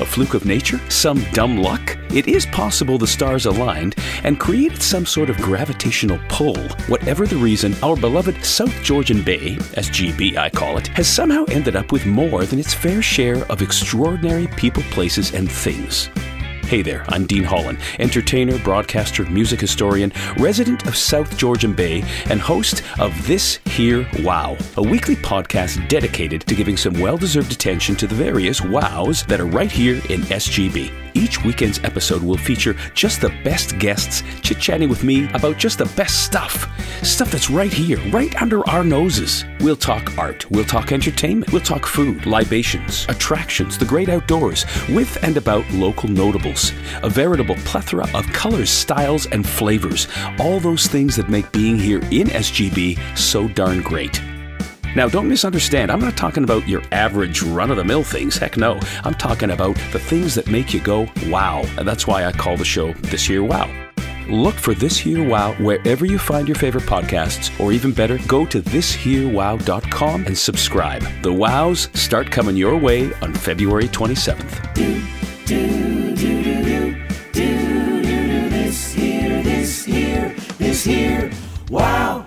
A fluke of nature? Some dumb luck? It is possible the stars aligned and created some sort of gravitational pull. Whatever the reason, our beloved South Georgian Bay, SGB I call it, has somehow ended up with more than its fair share of extraordinary people, places, and things. Hey there, I'm Dean Holland, entertainer, broadcaster, music historian, resident of South Georgian Bay, and host of This Here Wow, a weekly podcast dedicated to giving some well deserved attention to the various wows that are right here in SGB. Each weekend's episode will feature just the best guests chit chatting with me about just the best stuff. Stuff that's right here, right under our noses. We'll talk art, we'll talk entertainment, we'll talk food, libations, attractions, the great outdoors, with and about local notables. A veritable plethora of colors, styles, and flavors. All those things that make being here in SGB so darn great. Now, don't misunderstand. I'm not talking about your average run of the mill things. Heck no. I'm talking about the things that make you go, wow. And that's why I call the show This Here Wow. Look for This Here Wow wherever you find your favorite podcasts, or even better, go to thisherewow.com and subscribe. The wows start coming your way on February 27th. This here, this here, this here. Wow.